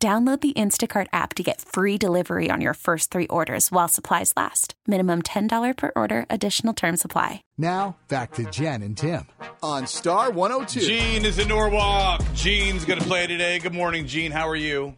Download the Instacart app to get free delivery on your first three orders while supplies last. Minimum $10 per order, additional term supply. Now, back to Jen and Tim. on Star 102. Jean is in Norwalk. Jean's going to play today. Good morning, Jean. How are you?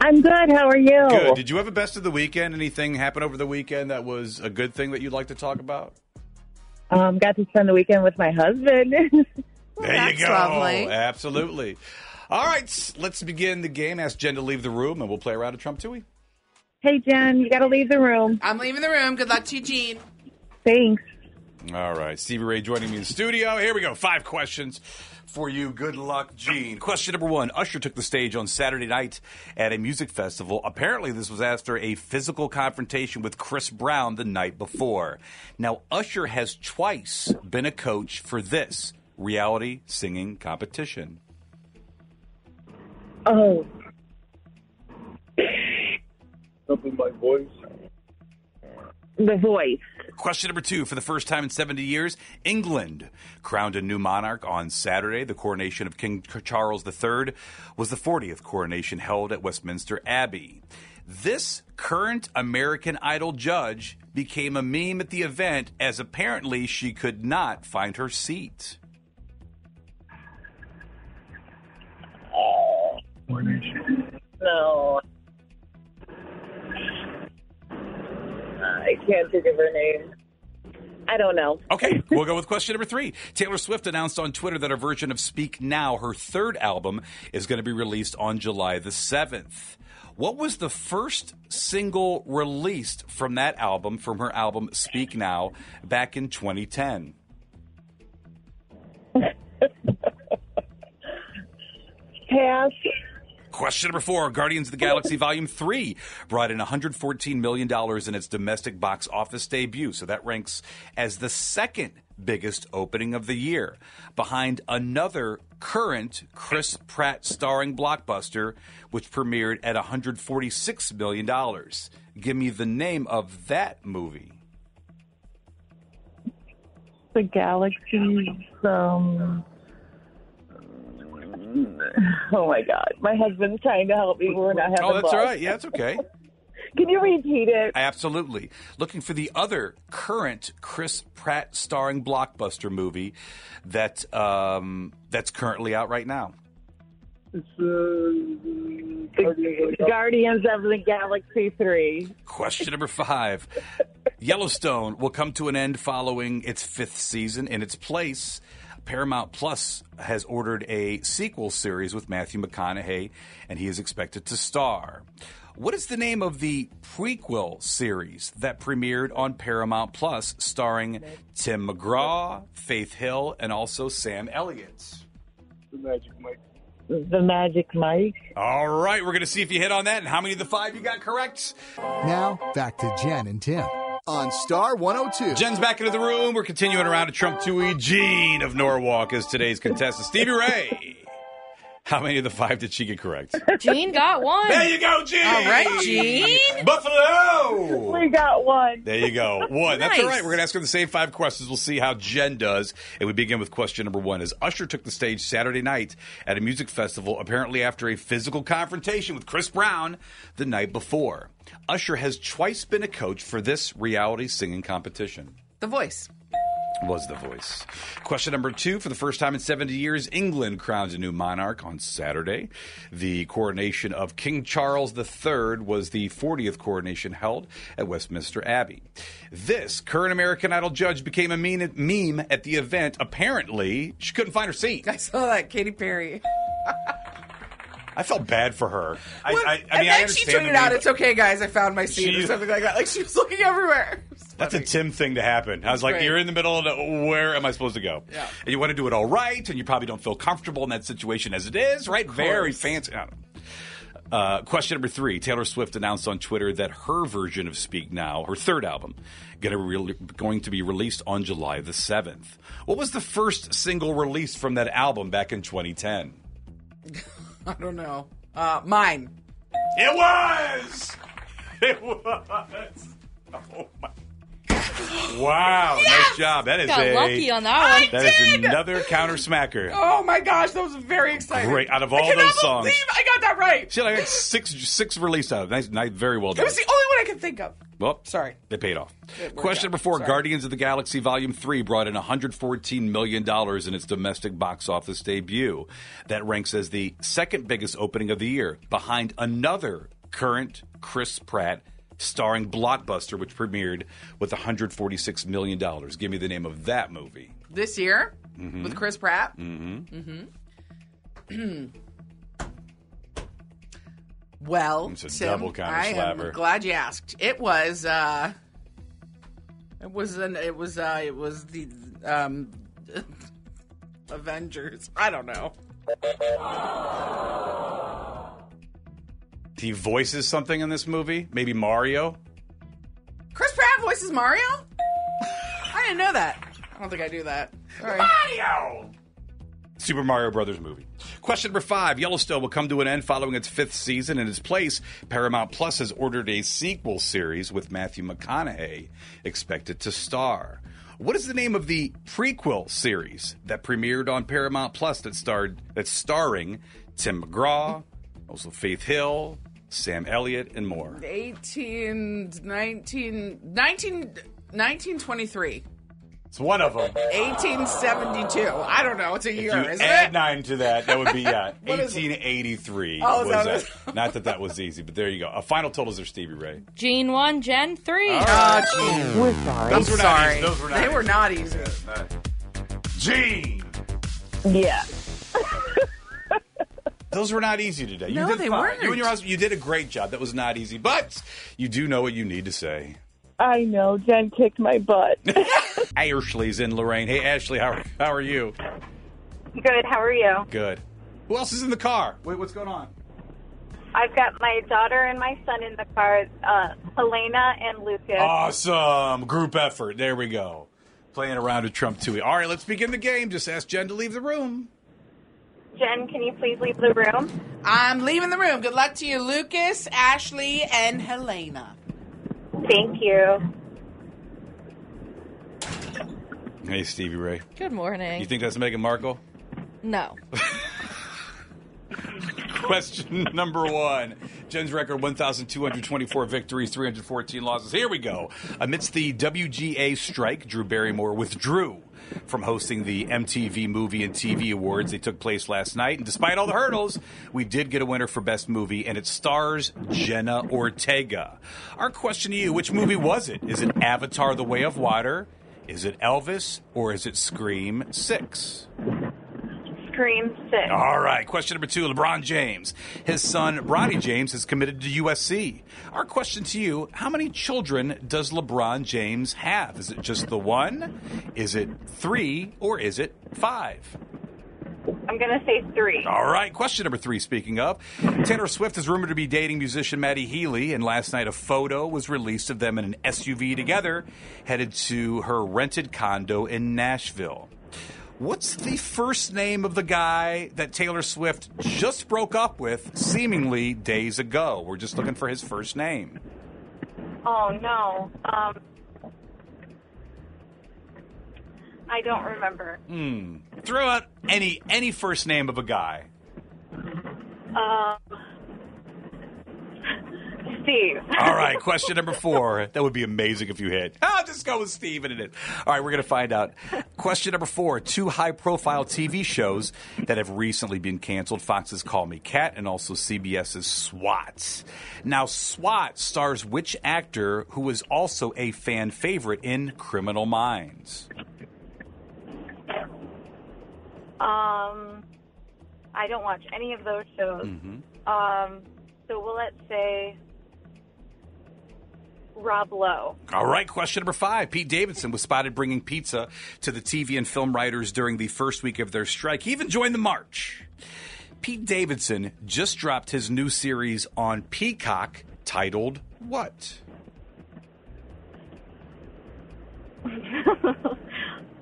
I'm good. How are you? Good. Did you have a best of the weekend? Anything happen over the weekend that was a good thing that you'd like to talk about? Um, got to spend the weekend with my husband. There you go. lovely. Absolutely. All right, let's begin the game. Ask Jen to leave the room, and we'll play around a Trump Toohey. hey, Jen, you got to leave the room. I'm leaving the room. Good luck to you, Jean. Thanks. All right, Stevie Ray joining me in the studio. Here we go. Five questions for you. Good luck, Jean. Question number one Usher took the stage on Saturday night at a music festival. Apparently, this was after a physical confrontation with Chris Brown the night before. Now, Usher has twice been a coach for this reality singing competition. Oh, Something my voice. the voice. Question number two. For the first time in 70 years, England crowned a new monarch on Saturday. The coronation of King Charles III was the 40th coronation held at Westminster Abbey. This current American Idol judge became a meme at the event as apparently she could not find her seat. No. I can't think of her name. I don't know. Okay, we'll go with question number three. Taylor Swift announced on Twitter that her version of Speak Now, her third album, is going to be released on July the 7th. What was the first single released from that album, from her album Speak Now, back in 2010? Pass. Question number four Guardians of the Galaxy Volume 3 brought in $114 million in its domestic box office debut. So that ranks as the second biggest opening of the year, behind another current Chris Pratt starring blockbuster, which premiered at $146 million. Give me the name of that movie. The Galaxy. Um. Oh my God! My husband's trying to help me. We're not having. Oh, that's all right. Yeah, it's okay. Can you repeat it? Absolutely. Looking for the other current Chris Pratt starring blockbuster movie that um, that's currently out right now. It's uh, Guardians Guardians of the Galaxy Three. Question number five. Yellowstone will come to an end following its fifth season. In its place, Paramount Plus has ordered a sequel series with Matthew McConaughey, and he is expected to star. What is the name of the prequel series that premiered on Paramount Plus starring Tim McGraw, Faith Hill, and also Sam Elliott? the Magic Mike. The Magic Mike. All right, we're going to see if you hit on that and how many of the five you got correct. Now, back to Jen and Tim. On Star 102. Jen's back into the room. We're continuing around to Trump Toohey. Jean of Norwalk is today's contestant. Stevie Ray. How many of the five did she get correct? Jean got one. There you go, Jean. All right, Jean. Buffalo. We got one. There you go. One. That's all right. We're going to ask her the same five questions. We'll see how Jen does. And we begin with question number one. As Usher took the stage Saturday night at a music festival, apparently after a physical confrontation with Chris Brown the night before. Usher has twice been a coach for this reality singing competition. The voice. Was the voice. Question number two. For the first time in 70 years, England crowns a new monarch on Saturday. The coronation of King Charles III was the 40th coronation held at Westminster Abbey. This current American Idol judge became a meme at the event. Apparently, she couldn't find her seat. I saw that, Katy Perry. I felt bad for her. I, I, I and mean, I then understand she the tweeted meme, out, "It's okay, guys. I found my seat," She- or something like that. Like she was looking everywhere. That's a. Tim thing to happen. I was like, you're in the middle of the, where am I supposed to go? Yeah. And you want to do it all right, and you probably don't feel comfortable in that situation as it is, right? Very fancy. I. Uh, question number three Taylor Swift announced on Twitter that her version of Speak Now, her third album, gonna re- going to be released on July the 7th. What was the first single released from that album back in 2010? I don't know. Uh, mine. It was! It was! Oh my. Wow, nice job. That is Got a. lucky on that one. That is another counter smacker. Oh my gosh, that was very exciting. Great. Out of all cannot those songs. I got that right. She had like six six released out. Nice, nice, very well done. It was the only one I could think of. Well, Sorry. They paid off. It Question out. number four Sorry. Guardians of the Galaxy Volume 3 brought in $114 million in its domestic box office debut. That ranks as the second biggest opening of the year, behind another current Chris Pratt starring blockbuster, which premiered with $146 million. Give me the name of that movie. This year Mm-hmm. with Chris Pratt. Mm-hmm. well, It's a Tim, double counter I slapper. am glad you asked. It was. uh It was an. It was. uh It was the um Avengers. I don't know. He voices something in this movie? Maybe Mario? Chris Pratt voices Mario. I didn't know that. I don't think I do that. Sorry. Mario! Super Mario Brothers movie. Question number five Yellowstone will come to an end following its fifth season. In its place, Paramount Plus has ordered a sequel series with Matthew McConaughey expected to star. What is the name of the prequel series that premiered on Paramount Plus that starred that's starring Tim McGraw, also Faith Hill, Sam Elliott, and more? 18, 19, 19, 1923. It's one of them. 1872. I don't know. It's a If year, you isn't add it? nine to that, that would be yeah, What is it? 1883. Oh, is was that that. Not that that was easy, but there you go. A final totals are Stevie Ray. Jean 1, Jen 3. Oh, ah, gee. We're sorry. Those were not sorry. easy. Those were not they easy. were not easy. Jean. Yeah. Those were not easy today. You No, did they fine. weren't. You and your husband, you did a great job. That was not easy, but you do know what you need to say. I know. Jen kicked my butt. Ashley's in Lorain. Hey, Ashley, how are, how are you? Good. How are you? Good. Who else is in the car? Wait, what's going on? I've got my daughter and my son in the car, uh, Helena and Lucas. Awesome. Group effort. There we go. Playing around with Trump Toohey. All right, let's begin the game. Just ask Jen to leave the room. Jen, can you please leave the room? I'm leaving the room. Good luck to you, Lucas, Ashley, and Helena. Thank you. Hey, Stevie Ray. Good morning. You think that's Meghan Markle? no. Question number one. Jen's record 1,224 victories, 314 losses. Here we go. Amidst the WGA strike, Drew Barrymore withdrew from hosting the MTV Movie and TV Awards. They took place last night. And despite all the hurdles, we did get a winner for Best Movie, and it stars Jenna Ortega. Our question to you which movie was it? Is it Avatar The Way of Water? Is it Elvis? Or is it Scream 6? Scream six. All right. Question number two LeBron James. His son, Bronny James, has committed to USC. Our question to you How many children does LeBron James have? Is it just the one? Is it three? Or is it five? I'm gonna say three. All right. Question number three. Speaking of, Taylor Swift is rumored to be dating musician Matty Healy, and last night a photo was released of them in an SUV together, headed to her rented condo in Nashville. What's the first name of the guy that Taylor Swift just broke up with seemingly days ago? We're just looking for his first name. Oh no. Um, I don't remember. Hmm. Throw out any any first name of a guy. Um, Steve. All right, question number four. That would be amazing if you hit. I'll just go with Steve and it. is. All right, we're going to find out. Question number four. Two high profile TV shows that have recently been canceled Fox's Call Me Kat and also CBS's SWAT. Now, SWAT stars which actor who was also a fan favorite in Criminal Minds? Um, I don't watch any of those shows. Mm-hmm. Um, so we'll let's say Rob Lowe. All right, question number five. Pete Davidson was spotted bringing pizza to the TV and film writers during the first week of their strike. He even joined the march. Pete Davidson just dropped his new series on Peacock titled what?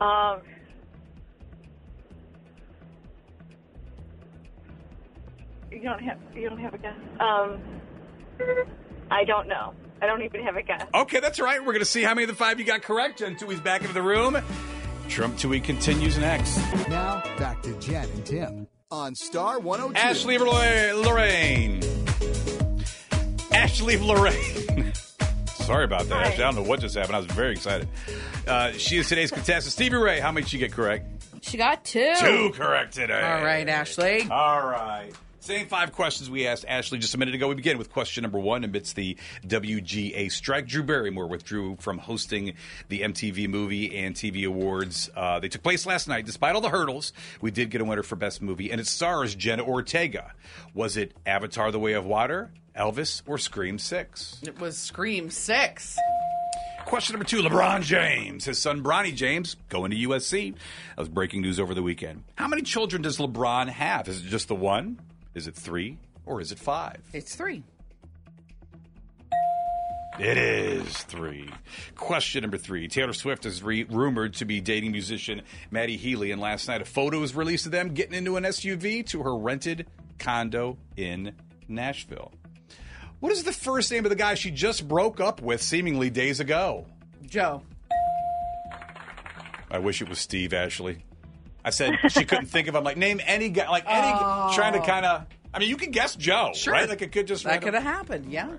um, you don't have you don't have a guess. Um, I don't know. I don't even have a guess. Okay, that's all right. We're going to see how many of the five you got correct. Jen Toohey's back into the room. Trump Toohey continues next. Now, back to Jen and Tim. On Star 102. Ashley Lorain. Lorain. Ashley Lorain. Sorry about that, Hi. Ashley. I don't know what just happened. I was very excited. Uh, she is today's contestant. Stevie Ray, how many did she get correct? She got two. Two correct today. All right, Ashley. All right. Same five questions we asked Ashley just a minute ago. We begin with question number one amidst the WGA strike. Drew Barrymore withdrew from hosting the MTV Movie and TV Awards. Uh, they took place last night. Despite all the hurdles, we did get a winner for Best Movie, and it stars Jenna Ortega. Was it Avatar The Way of Water, Elvis, or Scream 6? It was Scream 6. Question number two LeBron James. His son, Bronny James, going to USC. That was breaking news over the weekend. How many children does LeBron have? Is it just the one? Is it three? Or is it five? It's three. It is three. Question number three. Taylor Swift is re- rumored to be dating musician Matty Healy, and last night a photo was released of them getting into an SUV to her rented condo in Nashville. What is the first name of the guy she just broke up with seemingly days ago? Joe. I wish it was Steve Ashley. I said she couldn't think of him. Like name any guy. Like any trying to kind of. I mean, you can guess Joe, Sure. right? Like it could just. That could have happened, yeah.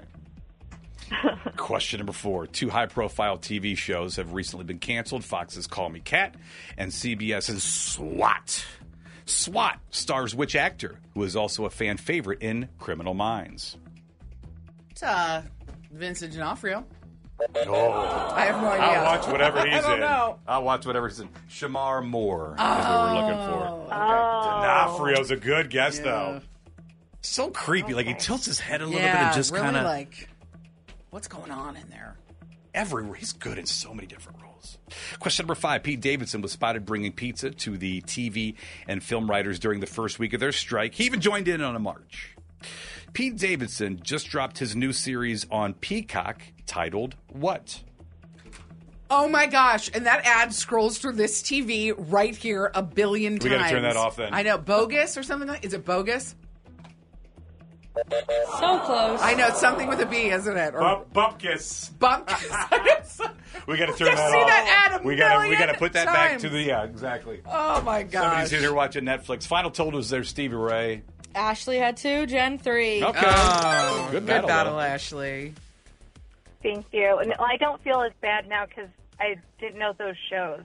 Question number four. Two high profile TV shows have recently been canceled Fox's Call Me Kat and CBS's SWAT. SWAT stars which actor who is also a fan favorite in Criminal Minds? It's uh, Vincent D'Onofrio. Oh, I have no idea. I'll watch whatever he's I don't in. know. I'll watch whatever he's in. Shemar Moore is what we're oh. looking for. Oh, D'Onofrio's a good guess, Yeah. though. So creepy. Like he tilts his head a little yeah, bit and just really kind of like, what's going on in there? everywhere. He's good in so many different roles. Question number five Pete Davidson was spotted bringing pizza to the TV and film writers during the first week of their strike. He even joined in on a march. Pete Davidson just dropped his new series on Peacock titled What? Oh my gosh! And that ad scrolls through this TV right here a billion times. We gotta turn that off then. I know, bogus or something like. Is it bogus? So close. I know it's something with a B, isn't it? Or Bupkis. bump. We got to turn I've that seen off. that ad a we gotta we gotta put that back to the yeah exactly. oh my Somebody's gosh! sitting here watching Netflix. Final total is there, Stevie Ray. Ashley had two. Jen three. Okay, Oh, good good battle. battle, though. Ashley. thank you. And I don't feel as bad now because I didn't know those shows.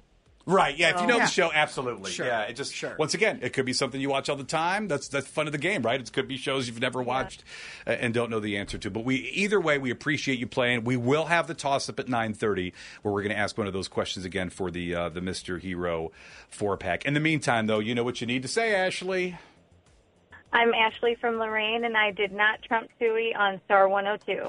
Right. Yeah. If you know Yeah. the show, absolutely. Sure. Yeah. It just Sure. once again, it could be something you watch all the time. That's that's fun of the game, right? It could be shows you've never watched uh, and don't know the answer to. But we either way, we appreciate you playing. We will have the toss up at nine thirty, where we're going to ask one of those questions again for the uh, the Mister Hero four pack. In the meantime, though, you know what you need to say, Ashley. I'm Ashley from Lorain, and I did not trump Toohey on Star 102.